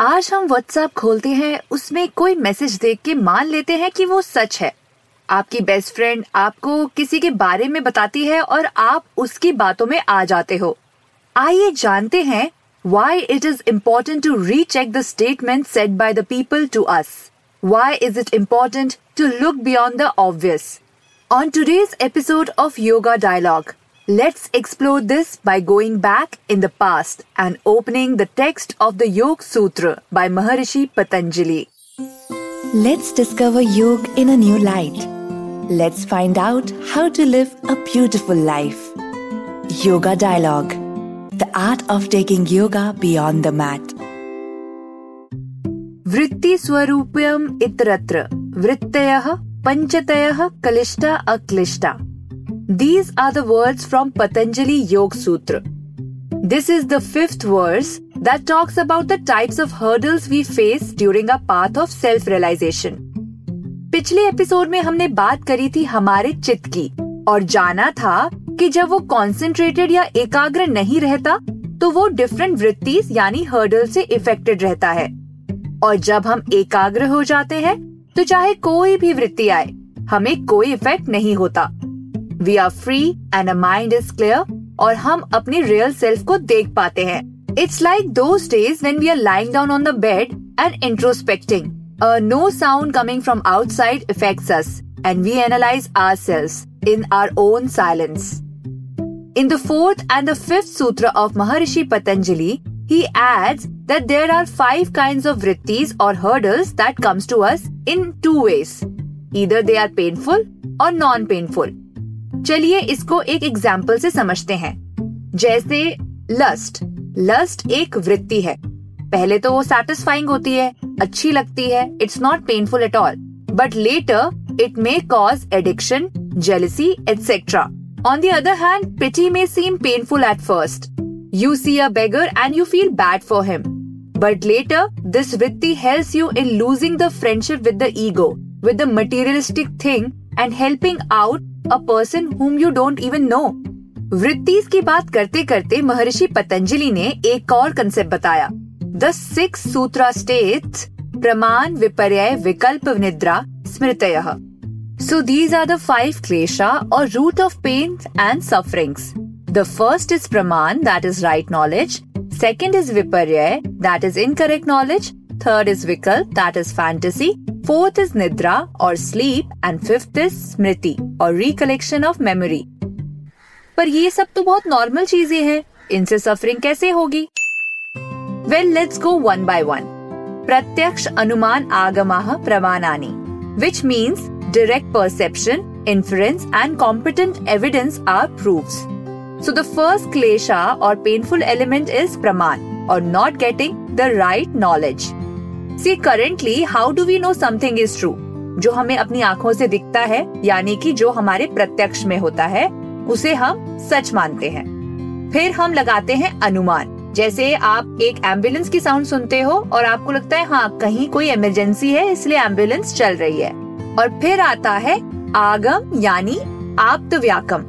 आज हम व्हाट्सएप खोलते हैं, उसमें कोई मैसेज देख के मान लेते हैं कि वो सच है। आपकी बेस्ट फ्रेंड आपको किसी के बारे में बताती है और आप उसकी बातों में आ जाते हो। आइए जानते हैं why it is important to recheck the statement set by the people to us why is it important to look beyond the obvious on today's episode of yoga dialogue let's explore this by going back in the past and opening the text of the Yoga Sutra by Maharishi Patanjali. Let's discover yoga in a new light. Let's find out how to live a beautiful life. Yoga Dialogue The art of taking yoga beyond the mat. वृत्ति स्वरूपम इतरत्र वृत्तयः पंचतयः कलिष्टा अक्लिष्टा These are the words from Patanjali Yoga Sutra. This is the fifth verse that talks about the types of hurdles we face during our path of self-realization. पिछले episode में हमने बात करी थी हमारे चित्त की और जाना था कि जब वो कॉन्सेंट्रेटेड या एकाग्र नहीं रहता तो वो डिफरेंट वृत्ति यानी हर्डल से इफेक्टेड रहता है और जब हम एकाग्र हो जाते हैं तो चाहे कोई भी वृत्ति आए हमें कोई इफ़ेक्ट नहीं होता We are free and a mind is clear और हम अपने रियल सेल्फ को देख पाते हैं it's like those days when we are lying down on the bed and introspecting no sound coming from outside effects us and we analyze ourselves in our own silence. In the fourth and the fifth sutra of Maharishi Patanjali, he adds that there are five kinds of vrittis or hurdles that comes to us in two ways. Either they are painful or non-painful. चलिए इसको एक example से समझते हैं। जैसे lust lust एक वृत्ति है। पहले तो वो सैटिस्फाइंग होती है, अच्छी लगती है it's not painful at all but later it may cause addiction jealousy etcetera on the other hand pity may seem painful at first you see a beggar and you feel bad for him but later this वृत्ति help you in losing the friendship with the ego with the materialistic thing and helping out a person whom you don't even know वृत्ति की बात करते करते महर्षि पतंजलि ने एक और concept बताया द सिक्स सूत्रा स्टेट प्रमाण विपर्य विकल्प निद्रा स्मृत so these are the five klesha or root of pain and suffering the first is pramana that is right knowledge second is viparya that is incorrect knowledge third is vikalpa that is fantasy fourth is nidra or sleep and fifth is smriti or recollection of memory पर ये सब तो बहुत normal चीज़ें हैं। इनसे suffering कैसे होगी? Well let's go one by one प्रत्यक्ष अनुमान आगमाह प्रमाणानी which means direct perception influence and competent evidence or proof so the first klesha or painful element is pramana or not getting the right knowledge See, currently how do we know something is true जो हमें अपनी आँखों से दिखता है यानी कि जो हमारे प्रत्यक्ष में होता है उसे हम सच मानते हैं। फिर हम लगाते हैं अनुमान। जैसे आप एक एंबुलेंस की साउंड सुनते हो और आपको लगता है हाँ कहीं कोई इमरजेंसी है इसलिए एंबुलेंस चल रही है। और फिर आता है आगम यानी आप्त व्याकम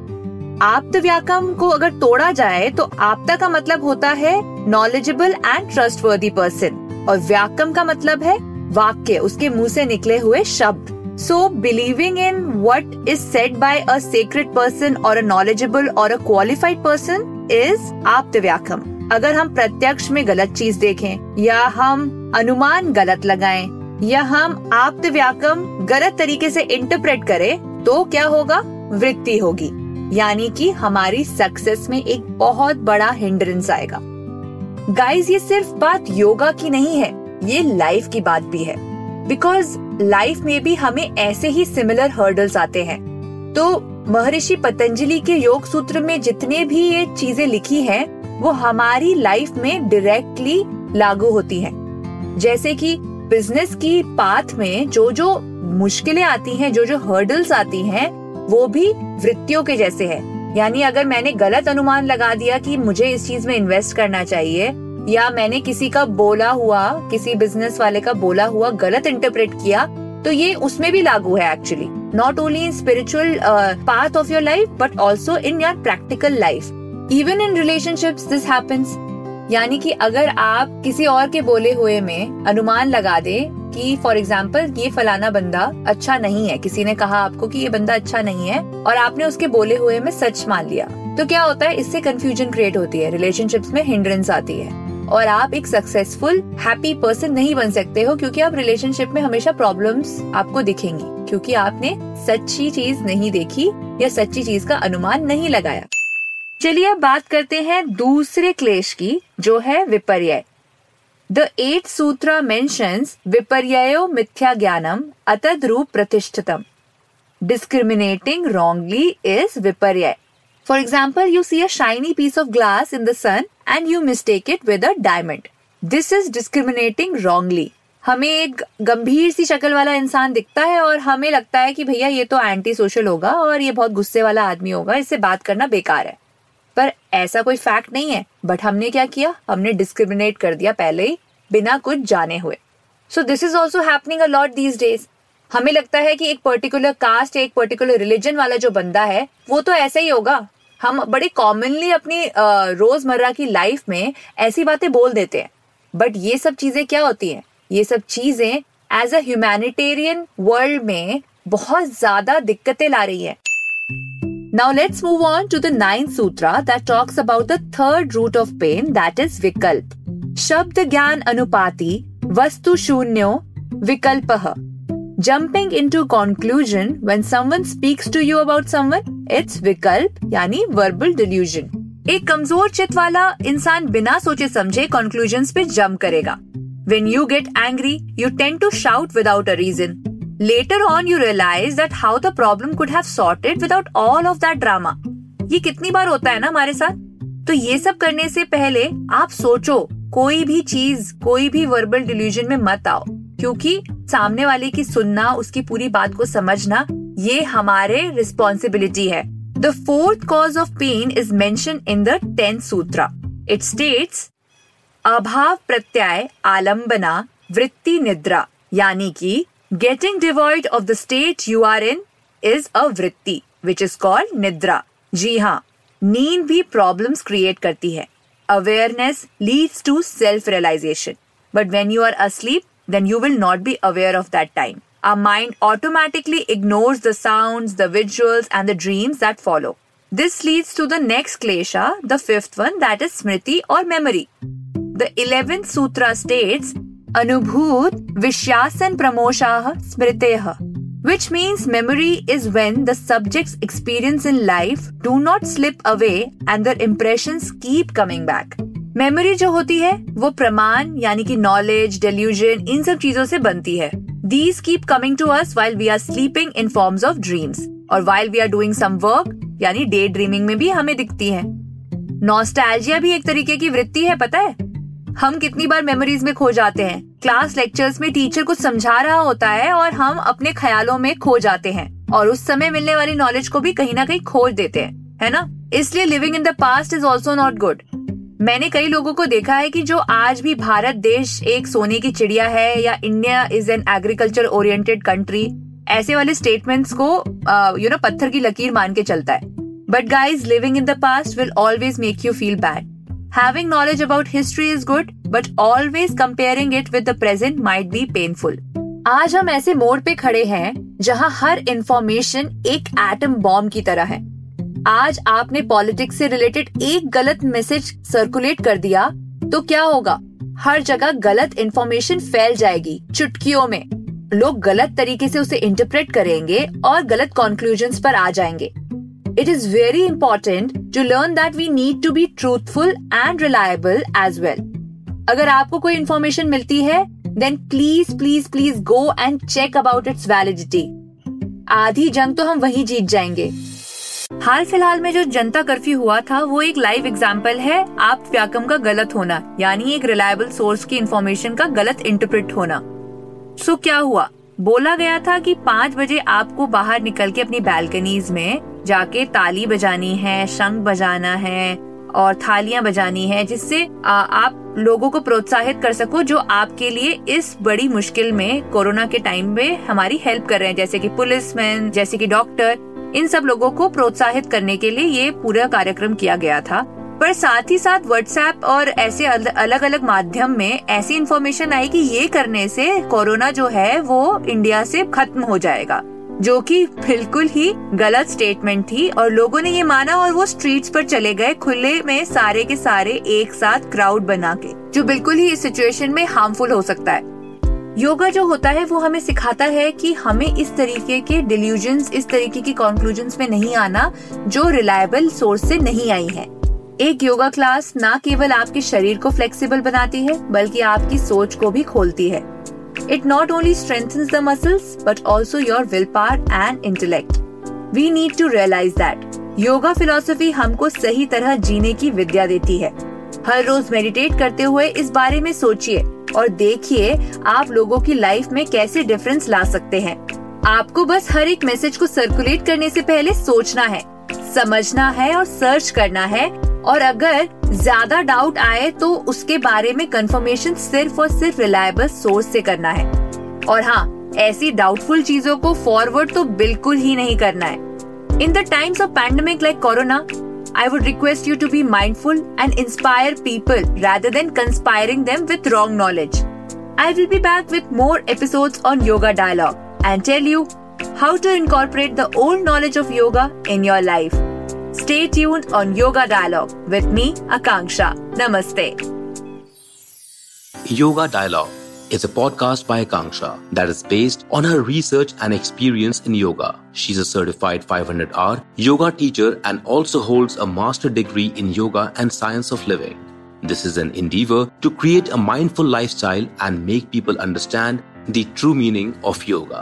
आप्त व्याकम को अगर तोड़ा जाए तो आपता का मतलब होता है नॉलेजेबल एंड ट्रस्टवर्दी पर्सन और व्याकम का मतलब है वाक्य, उसके मुँह से निकले हुए शब्द। So believing in what is set by a secret person or a knowledgeable और अ क्वालिफाइड पर्सन इज़ आप व्याकम अगर हम प्रत्यक्ष में गलत चीज़ देखें, या हम अनुमान गलत लगाएँ, या हम आप्त व्याकम गलत तरीके से इंटरप्रेट करें तो क्या होगा? वृत्ति होगी। यानी कि हमारी सक्सेस में एक बहुत बड़ा हिंड्रेंस आएगा। गाइस ये सिर्फ़ बात योगा की नहीं है, ये लाइफ की बात भी है। बिकॉज़ लाइफ में भी हमें ऐसे ही सिमिलर हर्डल्स आते हैं। तो महर्षि पतंजलि के योग सूत्र में जितने भी ये चीज़ें लिखी हैं, वो हमारी लाइफ में डायरेक्टली लागू होती हैं। जैसे कि बिज़नेस की पाथ में जो जो मुश्किलें आती हैं, जो जो हर्डल्स आती हैं, वो भी वृत्तियों के जैसे है। यानी अगर मैंने गलत अनुमान लगा दिया कि मुझे इस चीज़ में इन्वेस्ट करना चाहिए, या मैंने किसी का बोला हुआ, किसी बिज़नेस वाले का बोला हुआ गलत इंटरप्रेट किया तो ये उसमें भी लागू है actually not only in spiritual part of your life but also in your practical life even in relationships this happens यानी कि अगर आप किसी और के बोले हुए में अनुमान लगा दे कि फॉर एग्ज़ाम्पल ये फलाना बंदा अच्छा नहीं है। किसी ने कहा आपको कि ये बंदा अच्छा नहीं है और आपने उसके बोले हुए में सच मान लिया। तो क्या होता है, इससे कंफ्यूजन क्रिएट होती है रिलेशनशिप्स में हिंड्रेंस आती है। और आप एक सक्सेसफुल हैप्पी पर्सन नहीं बन सकते हो क्योंकि आप रिलेशनशिप में हमेशा प्रॉब्लम्स आपको दिखेंगी। क्योंकि आपने सच्ची चीज़ नहीं देखी या सच्ची चीज़ का अनुमान नहीं लगाया। चलिए अब बात करते हैं दूसरे क्लेश की, जो है विपर्य सूत्र मेंशंस विपर्यो मिथ्या ज्ञानम अतद रूप प्रतिष्ठितम discriminating wrongly is viparya for example you see a shiny piece of glass in the sun and you mistake it with a diamond this is discriminating wrongly हमें एक गंभीर सी शक्ल वाला इंसान दिखता है और हमें लगता है कि भैया ये तो एंटी सोशल होगा और ये बहुत गुस्से वाला आदमी होगा, इससे बात करना बेकार है। पर ऐसा कोई फैक्ट नहीं है। बट हमने क्या किया? हमने डिस्क्रिमिनेट कर दिया पहले ही, बिना कुछ जाने हुए। So this is also happening a lot these days हमें लगता है कि एक पर्टिकुलर कास्ट एक पर्टिकुलर रिलीजन वाला जो बंदा है, वो तो ऐसा ही होगा। हम बड़े कॉमनली अपनी रोज़मर्रा की लाइफ में ऐसी बातें बोल देते हैं। बट ये सब चीज़ें क्या होती हैं? ये सब चीज़ें एज अ ह्यूमैनिटेरियन वर्ल्ड में बहुत ज़्यादा दिक्कतें ला रही है। Now let's move on to the ninth sutra that talks about the third root of pain that is vikalp. Shabd gyan anupati vastu shunyo vikalpah. Jumping into conclusion when someone speaks to you about someone, it's vikalp yani verbal delusion. एक कमजोर चित वाला इंसान बिना सोचे समझे conclusion पे jump करेगा when you get angry you tend to shout without a reason Later on you realise that how the problem could have sorted without all of that drama. ये कितनी बार होता है ना हमारे साथ? तो ये सब करने से पहले आप सोचो, कोई भी चीज़, कोई भी वर्बल डिल्यूजन में मत आओ। क्योंकि सामने वाले की सुनना, उसकी पूरी बात को समझना, ये हमारे रिस्पॉन्सिबिलिटी है। The fourth cause of pain is mention in the tenth sutra it states अभाव प्रत्यय आलम्बना वृत्ति निद्रा यानी कि Getting devoid of the state you are in is a vritti, which is called nidra. जी हाँ नींद भी प्रॉब्लम्स क्रिएट करती है awareness leads to self realisation but when you are asleep then you will not be aware of that time. Our mind automatically ignores the sounds, the visuals, and the dreams that follow. This leads to the next klesha, the fifth one, that is smriti or memory. The 11th sutra states अनुभूत विश्वासन प्रमोशाह स्मृते which means memory is when the subject experience in life do not slip away and the impression keep coming back memory जो होती है, वो प्रमाण, यानी कि नॉलेज डेल्यूजन इन सब चीज़ों से बनती है। These keep coming to us while we are sleeping in forms of dreams or while we are doing some work यानी डे ड्रीमिंग में भी हमें दिखती है। नॉस्टैल्जिया भी एक तरीके की वृत्ति है, पता है? हम कितनी बार मेमोरीज में खो जाते हैं। क्लास लेक्चर्स में टीचर कुछ समझा रहा होता है और हम अपने ख्यालों में खो जाते हैं और उस समय मिलने वाली नॉलेज को भी कहीं ना कहीं खोज देते हैं, है ना? इसलिए living in the past is also not good मैंने कई लोगों को देखा है कि जो आज भी भारत देश एक सोने की चिड़िया है या India is an agriculture oriented country ऐसे वाले स्टेटमेंट्स को यू नो पत्थर की लकीर मान के चलता है। But guys living in the past will always make you feel bad Having knowledge about history is good, but always comparing it with the present might be painful. आज हम ऐसे मोड़ पे खड़े हैं जहाँ हर इंफॉर्मेशन एक एटम बॉम्ब की तरह है। आज आपने पॉलिटिक्स से रिलेटेड एक गलत मैसेज सर्कुलेट कर दिया तो क्या होगा? हर जगह गलत इंफॉर्मेशन फैल जाएगी चुटकियों में। लोग गलत तरीके से उसे इंटरप्रेट करेंगे और गलत कंक्लूजन्स पर आ जाएँगे। It is very important to learn that we need to be truthful and reliable as well. अगर आपको कोई इंफॉर्मेशन मिलती है then please please please go and check about its validity आधी जंग तो हम वही जीत जाएँगे। हाल फ़िलहाल में जो जनता कर्फ्यू हुआ था, वो एक लाइव एग्ज़ाम्पल है आप व्याकम का गलत होना, यानी एक रिलायबल सोर्स की इन्फॉर्मेशन का गलत इंटरप्रेट होना। सो क्या हुआ? बोला गया था कि पाँच बजे आपको बाहर निकल के अपनी बैल्कनीज में जाके ताली बजानी है, शंख बजाना है और थालियाँ बजानी है, जिससे आप लोगों को प्रोत्साहित कर सको जो आपके लिए इस बड़ी मुश्किल में, कोरोना के टाइम में हमारी हेल्प कर रहे हैं। जैसे कि पुलिसमैन जैसे कि डॉक्टर इन सब लोगों को प्रोत्साहित करने के लिए ये पूरा कार्यक्रम किया गया था। पर साथ ही साथ व्हाट्सएप और ऐसे अलग अलग माध्यम में ऐसी इन्फॉर्मेशन आई कि ये करने से कोरोना जो है, वो इंडिया से खत्म हो जाएगा। जो कि बिल्कुल ही गलत स्टेटमेंट थी और लोगों ने ये माना और वो स्ट्रीट्स पर चले गए खुले में सारे के सारे एक साथ क्राउड बना के, जो बिल्कुल ही इस सिचुएशन में हार्मफुल हो सकता है। योगा जो होता है, वो हमें सिखाता है कि हमें इस तरीके के डिल्यूजन इस तरीके की कंक्लूजन में नहीं आना जो रिलायबल सोर्स से नहीं आई है। एक योगा क्लास ना केवल आपके शरीर को फ्लेक्सिबल बनाती है, बल्कि आपकी सोच को भी खोलती है। It not only strengthens the muscles, but also your willpower and intellect. We need to realize that yoga philosophy हमको सही तरह जीने की विद्या देती है। हर रोज मेडिटेट करते हुए इस बारे में सोचिए और देखिए आप लोगों की लाइफ में कैसे डिफरेंस ला सकते हैं। आपको बस हर एक मैसेज को सर्कुलेट करने से पहले सोचना है, समझना है और सर्च करना है। और अगर ज़्यादा डाउट आए तो उसके बारे में कंफर्मेशन सिर्फ़ और सिर्फ़ रिलायबल सोर्स से करना है। और हाँ ऐसी डाउटफुल चीज़ों को फॉरवर्ड तो बिल्कुल ही नहीं करना है। In the times of pandemic like corona I would request you to be mindful and inspire people rather than conspiring them with wrong knowledge I will be back with more episode on yoga dialogue and tell you how to incorporate the old knowledge of yoga in your life Stay tuned on Yoga Dialogue with me, Akanksha. Namaste. Yoga Dialogue is a podcast by Akanksha that is based on her research and experience in yoga. She's a certified 500 hour yoga teacher and also holds a master degree in yoga and science of living. This is an endeavor to create a mindful lifestyle and make people understand the true meaning of yoga.